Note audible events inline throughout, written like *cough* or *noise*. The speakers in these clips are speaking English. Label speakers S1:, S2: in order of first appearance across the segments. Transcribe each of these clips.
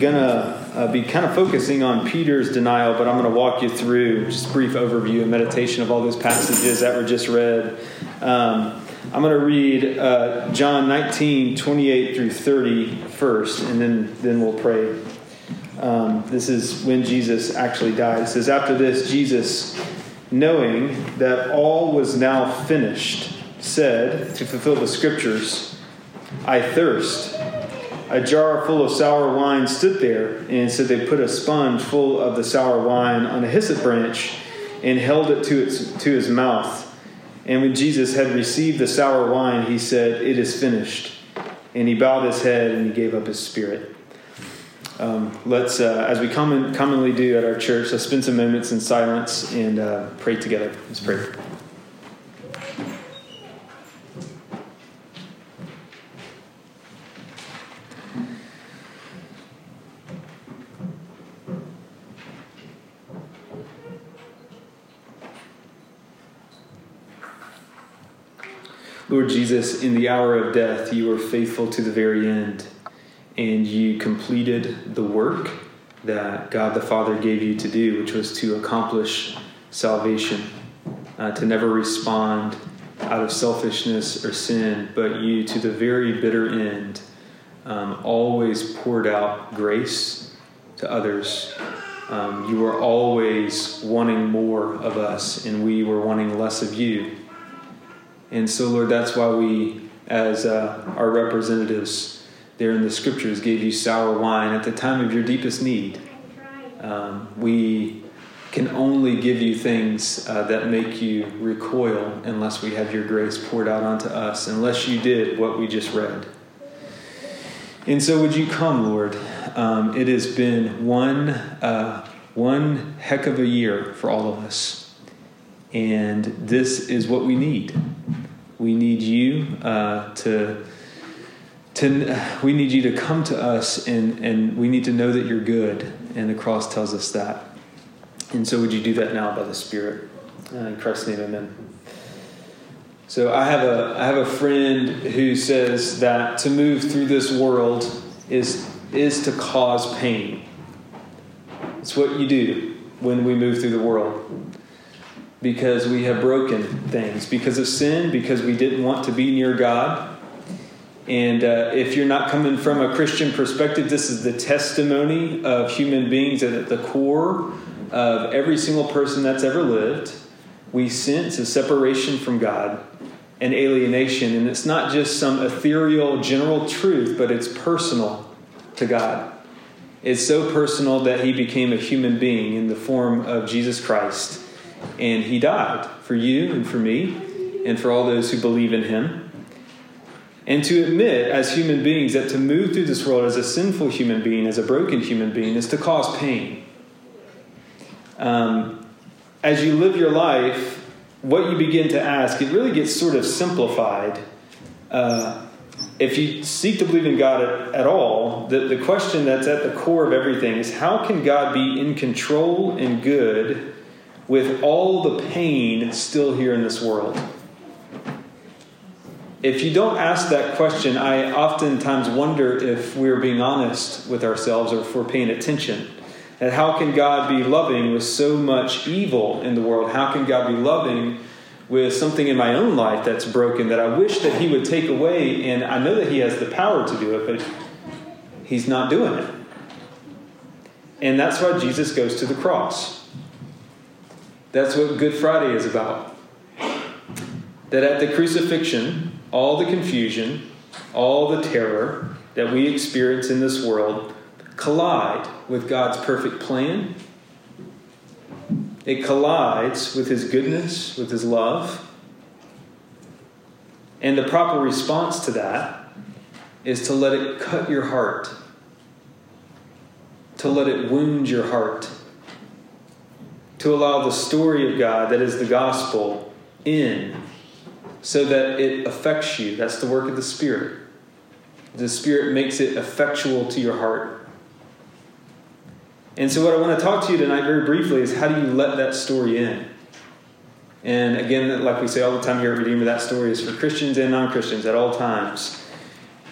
S1: are gonna uh, be kind of focusing on Peter's denial, but I'm going to walk you through just a brief overview and meditation of all those passages that were just read. Um, I'm going to read uh, John 19, 28 through 30 first, and then, then we'll pray. Um, this is when Jesus actually died. It says, After this, Jesus, knowing that all was now finished, said, to fulfill the scriptures, I thirst. A jar full of sour wine stood there, and so they put a sponge full of the sour wine on a hyssop branch and held it to, its, to his mouth. And when Jesus had received the sour wine, he said, It is finished. And he bowed his head and he gave up his spirit. Um, let's, uh, as we common, commonly do at our church, let's spend some moments in silence and uh, pray together. Let's pray. Lord Jesus, in the hour of death, you were faithful to the very end, and you completed the work that God the Father gave you to do, which was to accomplish salvation, uh, to never respond out of selfishness or sin, but you, to the very bitter end, um, always poured out grace to others. Um, you were always wanting more of us, and we were wanting less of you. And so, Lord, that's why we, as uh, our representatives there in the scriptures, gave you sour wine at the time of your deepest need. Um, we can only give you things uh, that make you recoil unless we have your grace poured out onto us, unless you did what we just read. And so, would you come, Lord? Um, it has been one, uh, one heck of a year for all of us. And this is what we need. We need you uh, to, to, we need you to come to us, and, and we need to know that you're good. And the cross tells us that. And so, would you do that now by the Spirit? Uh, in Christ's name, amen. So, I have a I have a friend who says that to move through this world is is to cause pain. It's what you do when we move through the world because we have broken things because of sin, because we didn't want to be near God. And uh, if you're not coming from a Christian perspective, this is the testimony of human beings that at the core of every single person that's ever lived, we sense a separation from God and alienation. And it's not just some ethereal general truth, but it's personal to God. It's so personal that He became a human being in the form of Jesus Christ. And He died for you and for me and for all those who believe in Him. And to admit as human beings that to move through this world as a sinful human being, as a broken human being, is to cause pain. Um, as you live your life, what you begin to ask, it really gets sort of simplified. Uh, if you seek to believe in God at, at all, the, the question that's at the core of everything is how can God be in control and good with all the pain still here in this world? If you don't ask that question, I oftentimes wonder if we're being honest with ourselves or if we're paying attention. And how can God be loving with so much evil in the world? How can God be loving with something in my own life that's broken that I wish that He would take away? And I know that He has the power to do it, but He's not doing it. And that's why Jesus goes to the cross. That's what Good Friday is about. That at the crucifixion, all the confusion, all the terror that we experience in this world collide with God's perfect plan. It collides with His goodness, with His love. And the proper response to that is to let it cut your heart, to let it wound your heart, to allow the story of God, that is the gospel, in so that it affects you. That's the work of the Spirit. The Spirit makes it effectual to your heart. And so, what I want to talk to you tonight, very briefly, is how do you let that story in? And again, like we say all the time here at Redeemer, that story is for Christians and non Christians at all times.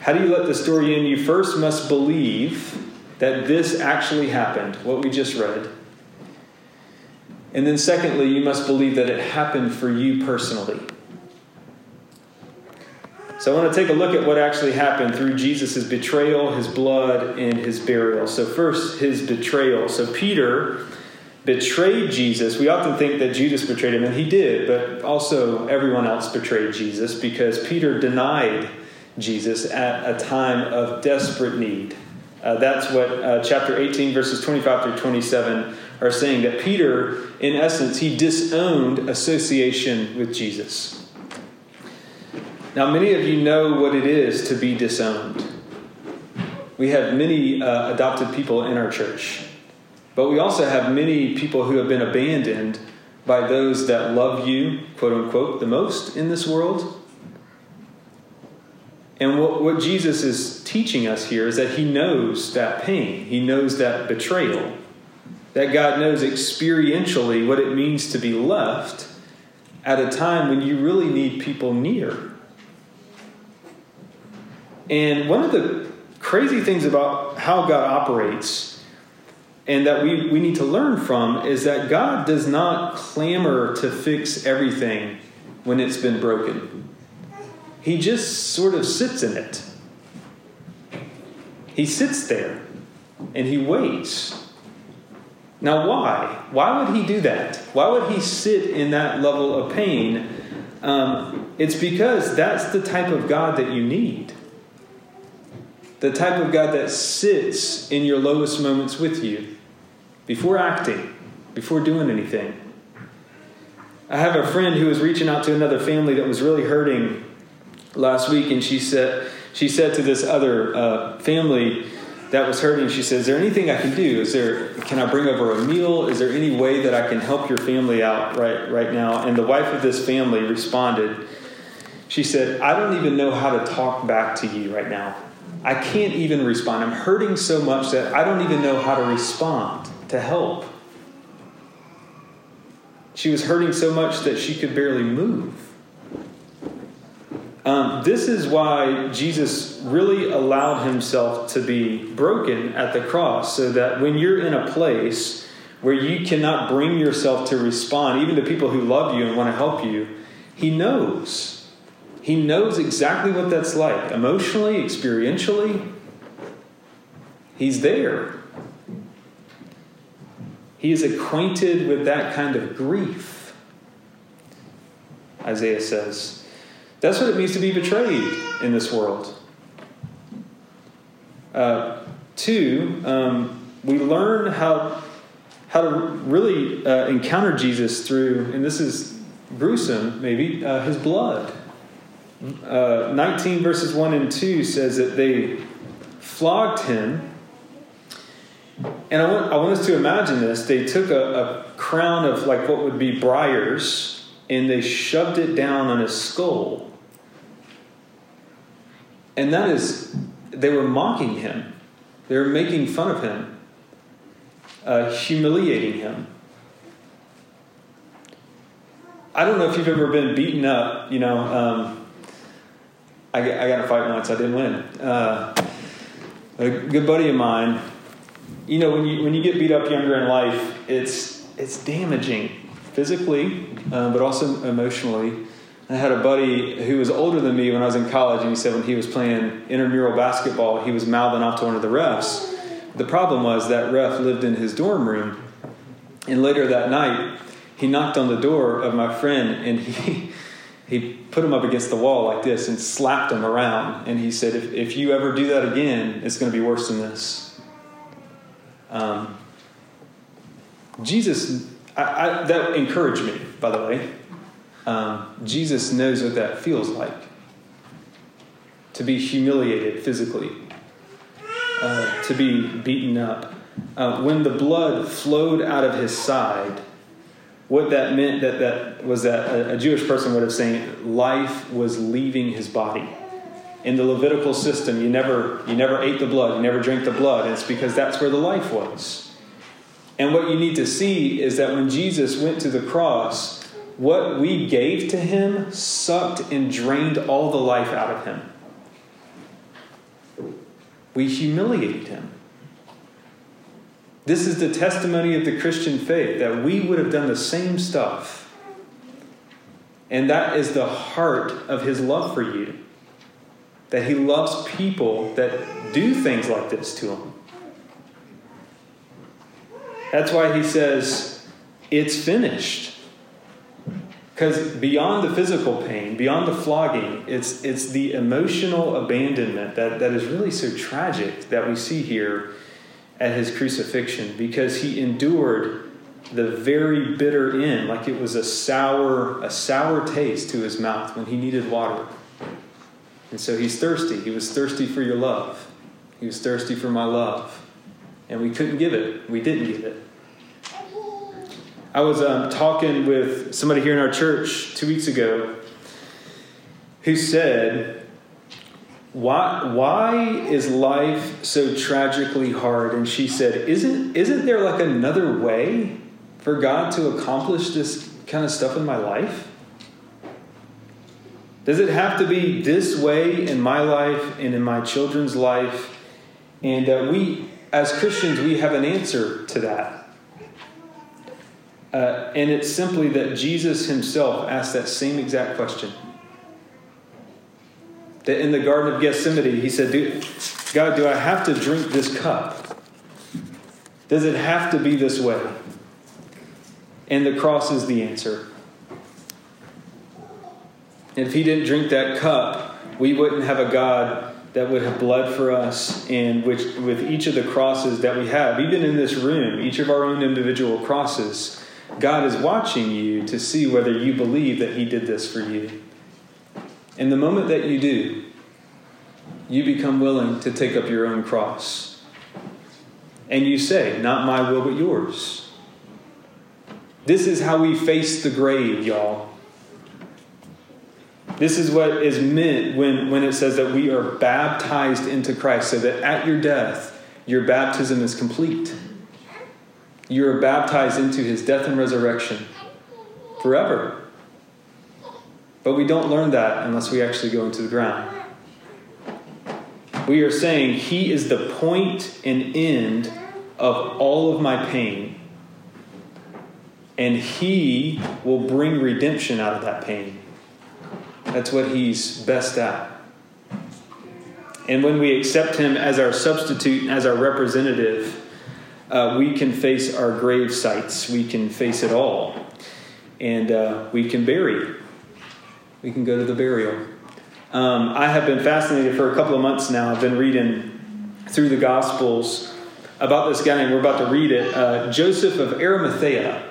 S1: How do you let the story in? You first must believe that this actually happened, what we just read. And then, secondly, you must believe that it happened for you personally. So, I want to take a look at what actually happened through Jesus' betrayal, his blood, and his burial. So, first, his betrayal. So, Peter betrayed Jesus. We often think that Judas betrayed him, and he did, but also everyone else betrayed Jesus because Peter denied Jesus at a time of desperate need. Uh, that's what uh, chapter 18, verses 25 through 27 are saying that Peter, in essence, he disowned association with Jesus. Now, many of you know what it is to be disowned. We have many uh, adopted people in our church. But we also have many people who have been abandoned by those that love you, quote unquote, the most in this world. And what, what Jesus is teaching us here is that he knows that pain, he knows that betrayal, that God knows experientially what it means to be left at a time when you really need people near. And one of the crazy things about how God operates and that we, we need to learn from is that God does not clamor to fix everything when it's been broken. He just sort of sits in it. He sits there and he waits. Now, why? Why would he do that? Why would he sit in that level of pain? Um, it's because that's the type of God that you need. The type of God that sits in your lowest moments with you before acting, before doing anything. I have a friend who was reaching out to another family that was really hurting last week, and she said she said to this other uh, family that was hurting, she said, "Is there anything I can do? Is there can I bring over a meal? Is there any way that I can help your family out right right now?" And the wife of this family responded. She said, "I don't even know how to talk back to you right now. I can't even respond. I'm hurting so much that I don't even know how to respond." to help. She was hurting so much that she could barely move. Um, this is why Jesus really allowed himself to be broken at the cross, so that when you're in a place where you cannot bring yourself to respond, even to people who love you and want to help you, he knows. He knows exactly what that's like emotionally, experientially. He's there. He is acquainted with that kind of grief, Isaiah says. That's what it means to be betrayed in this world. Uh, two, um, we learn how, how to really uh, encounter Jesus through, and this is gruesome maybe, uh, his blood. Uh, 19 verses 1 and 2 says that they flogged him and I want, I want us to imagine this. They took a, a crown of like what would be briars and they shoved it down on his skull. And that is, they were mocking him. They were making fun of him, uh, humiliating him. I don't know if you've ever been beaten up. You know, um, I, I got a fight once. I didn't win. Uh, a good buddy of mine you know, when you when you get beat up younger in life, it's it's damaging physically, uh, but also emotionally. I had a buddy who was older than me when I was in college, and he said when he was playing intramural basketball, he was mouthing off to one of the refs. The problem was that ref lived in his dorm room, and later that night, he knocked on the door of my friend, and he *laughs* he put him up against the wall like this and slapped him around, and he said, "If if you ever do that again, it's going to be worse than this." Um, Jesus, I, I, that encouraged me, by the way. Um, Jesus knows what that feels like to be humiliated physically, uh, to be beaten up. Uh, when the blood flowed out of his side, what that meant that, that was that a, a Jewish person would have said life was leaving his body. In the Levitical system, you never you never ate the blood, you never drank the blood. It's because that's where the life was. And what you need to see is that when Jesus went to the cross, what we gave to him sucked and drained all the life out of him. We humiliated him. This is the testimony of the Christian faith that we would have done the same stuff. And that is the heart of his love for you. That he loves people that do things like this to him. That's why he says, It's finished. Because beyond the physical pain, beyond the flogging, it's, it's the emotional abandonment that, that is really so tragic that we see here at his crucifixion because he endured the very bitter end like it was a sour a sour taste to his mouth when he needed water. And so he's thirsty. He was thirsty for your love. He was thirsty for my love. And we couldn't give it. We didn't give it i was um, talking with somebody here in our church two weeks ago who said why, why is life so tragically hard? And she said, isn't, isn't there like another way for God to accomplish this kind of stuff in my life? Does it have to be this way in my life and in my children's life? And uh, we, as Christians, we have an answer to that. Uh, and it's simply that Jesus himself asked that same exact question that in the Garden of Gethsemane, he said, God, do I have to drink this cup? Does it have to be this way? And the cross is the answer. If he didn't drink that cup, we wouldn't have a God that would have bled for us and which with each of the crosses that we have, even in this room, each of our own individual crosses, God is watching you to see whether you believe that he did this for you. And the moment that you do, you become willing to take up your own cross. And you say, Not my will, but yours. This is how we face the grave, y'all. This is what is meant when, when it says that we are baptized into Christ, so that at your death, your baptism is complete. You are baptized into his death and resurrection forever. But we don't learn that unless we actually go into the ground. We are saying He is the point and end of all of my pain. And He will bring redemption out of that pain. That's what He's best at. And when we accept Him as our substitute and as our representative, uh, we can face our grave sites. We can face it all. And uh, we can bury we can go to the burial. Um, I have been fascinated for a couple of months now. I've been reading through the Gospels about this guy, and we're about to read it uh, Joseph of Arimathea.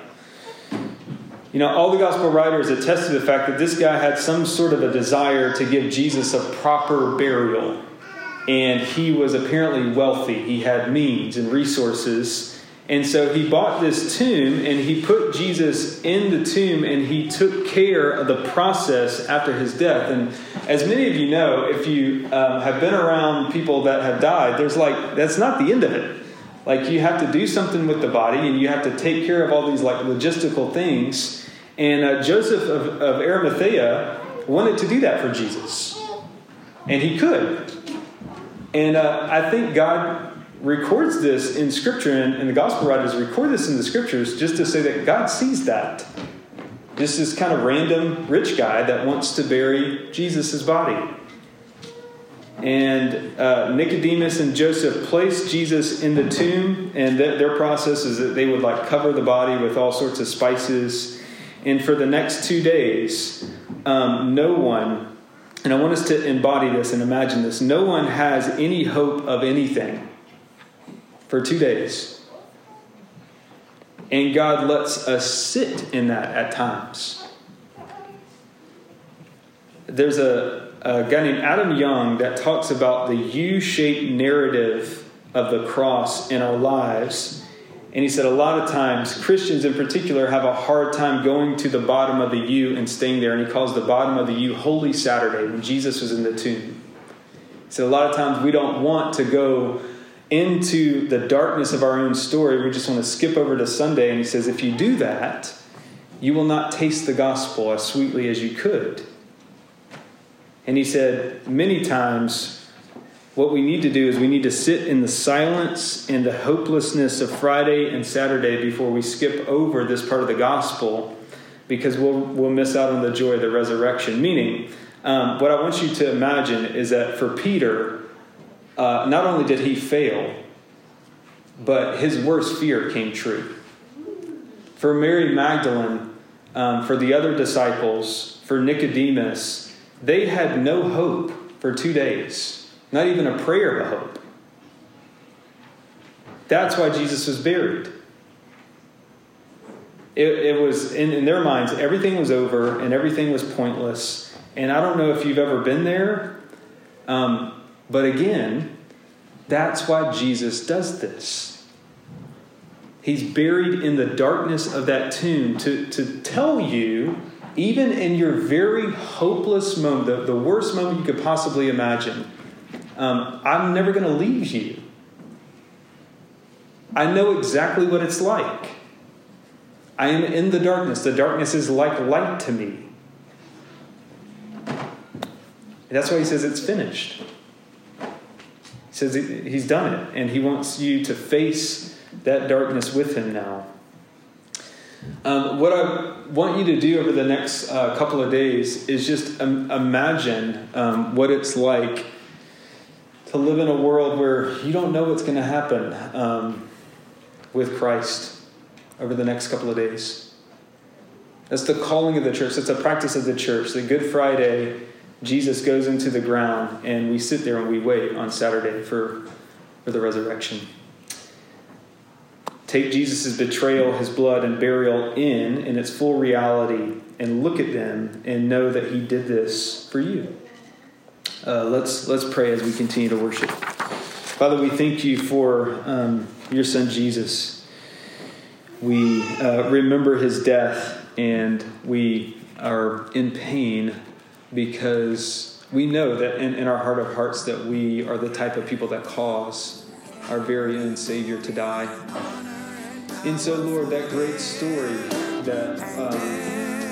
S1: You know, all the gospel writers attest to the fact that this guy had some sort of a desire to give Jesus a proper burial. And he was apparently wealthy, he had means and resources. And so he bought this tomb and he put Jesus in the tomb and he took care of the process after his death. And as many of you know, if you um, have been around people that have died, there's like, that's not the end of it. Like you have to do something with the body and you have to take care of all these like logistical things. And uh, Joseph of, of Arimathea wanted to do that for Jesus. And he could. And uh, I think God records this in Scripture, and, and the Gospel writers record this in the Scriptures just to say that God sees that. Just this kind of random rich guy that wants to bury Jesus' body. And uh, Nicodemus and Joseph placed Jesus in the tomb, and th- their process is that they would like cover the body with all sorts of spices. And for the next two days, um, no one, and I want us to embody this and imagine this, no one has any hope of anything for two days. And God lets us sit in that at times. There's a, a guy named Adam Young that talks about the U shaped narrative of the cross in our lives. And he said a lot of times Christians in particular have a hard time going to the bottom of the U and staying there. And he calls the bottom of the U Holy Saturday when Jesus was in the tomb. He said a lot of times we don't want to go into the darkness of our own story. We just want to skip over to Sunday. And he says, if you do that, you will not taste the gospel as sweetly as you could. And he said, many times, what we need to do is we need to sit in the silence and the hopelessness of Friday and Saturday before we skip over this part of the gospel because we'll, we'll miss out on the joy of the resurrection. Meaning, um, what I want you to imagine is that for Peter, uh, not only did he fail, but his worst fear came true. For Mary Magdalene, um, for the other disciples, for Nicodemus, they had no hope for two days, not even a prayer of hope. That's why Jesus was buried. It, it was, in, in their minds, everything was over and everything was pointless. And I don't know if you've ever been there, um, but again, that's why Jesus does this. He's buried in the darkness of that tomb to, to tell you, even in your very hopeless moment, the, the worst moment you could possibly imagine, um, I'm never going to leave you. I know exactly what it's like. I am in the darkness. The darkness is like light to me. That's why he says it's finished He says he's done it, and he wants you to face that darkness with him now. Um, what I want you to do over the next uh, couple of days is just um, imagine um, what it's like to live in a world where you don't know what's going to happen um, with Christ over the next couple of days. That's the calling of the church. That's a practice of the church. The Good Friday Jesus goes into the ground, and we sit there and we wait on Saturday for, for the resurrection. Take Jesus' betrayal, his blood, and burial in in its full reality, and look at them and know that he did this for you. Uh, let's let's pray as we continue to worship. Father, we thank you for um, your son Jesus. We uh, remember his death, and we are in pain because we know that in, in our heart of hearts that we are the type of people that cause our very own Savior to die. And so, Lord, that great story that. Um,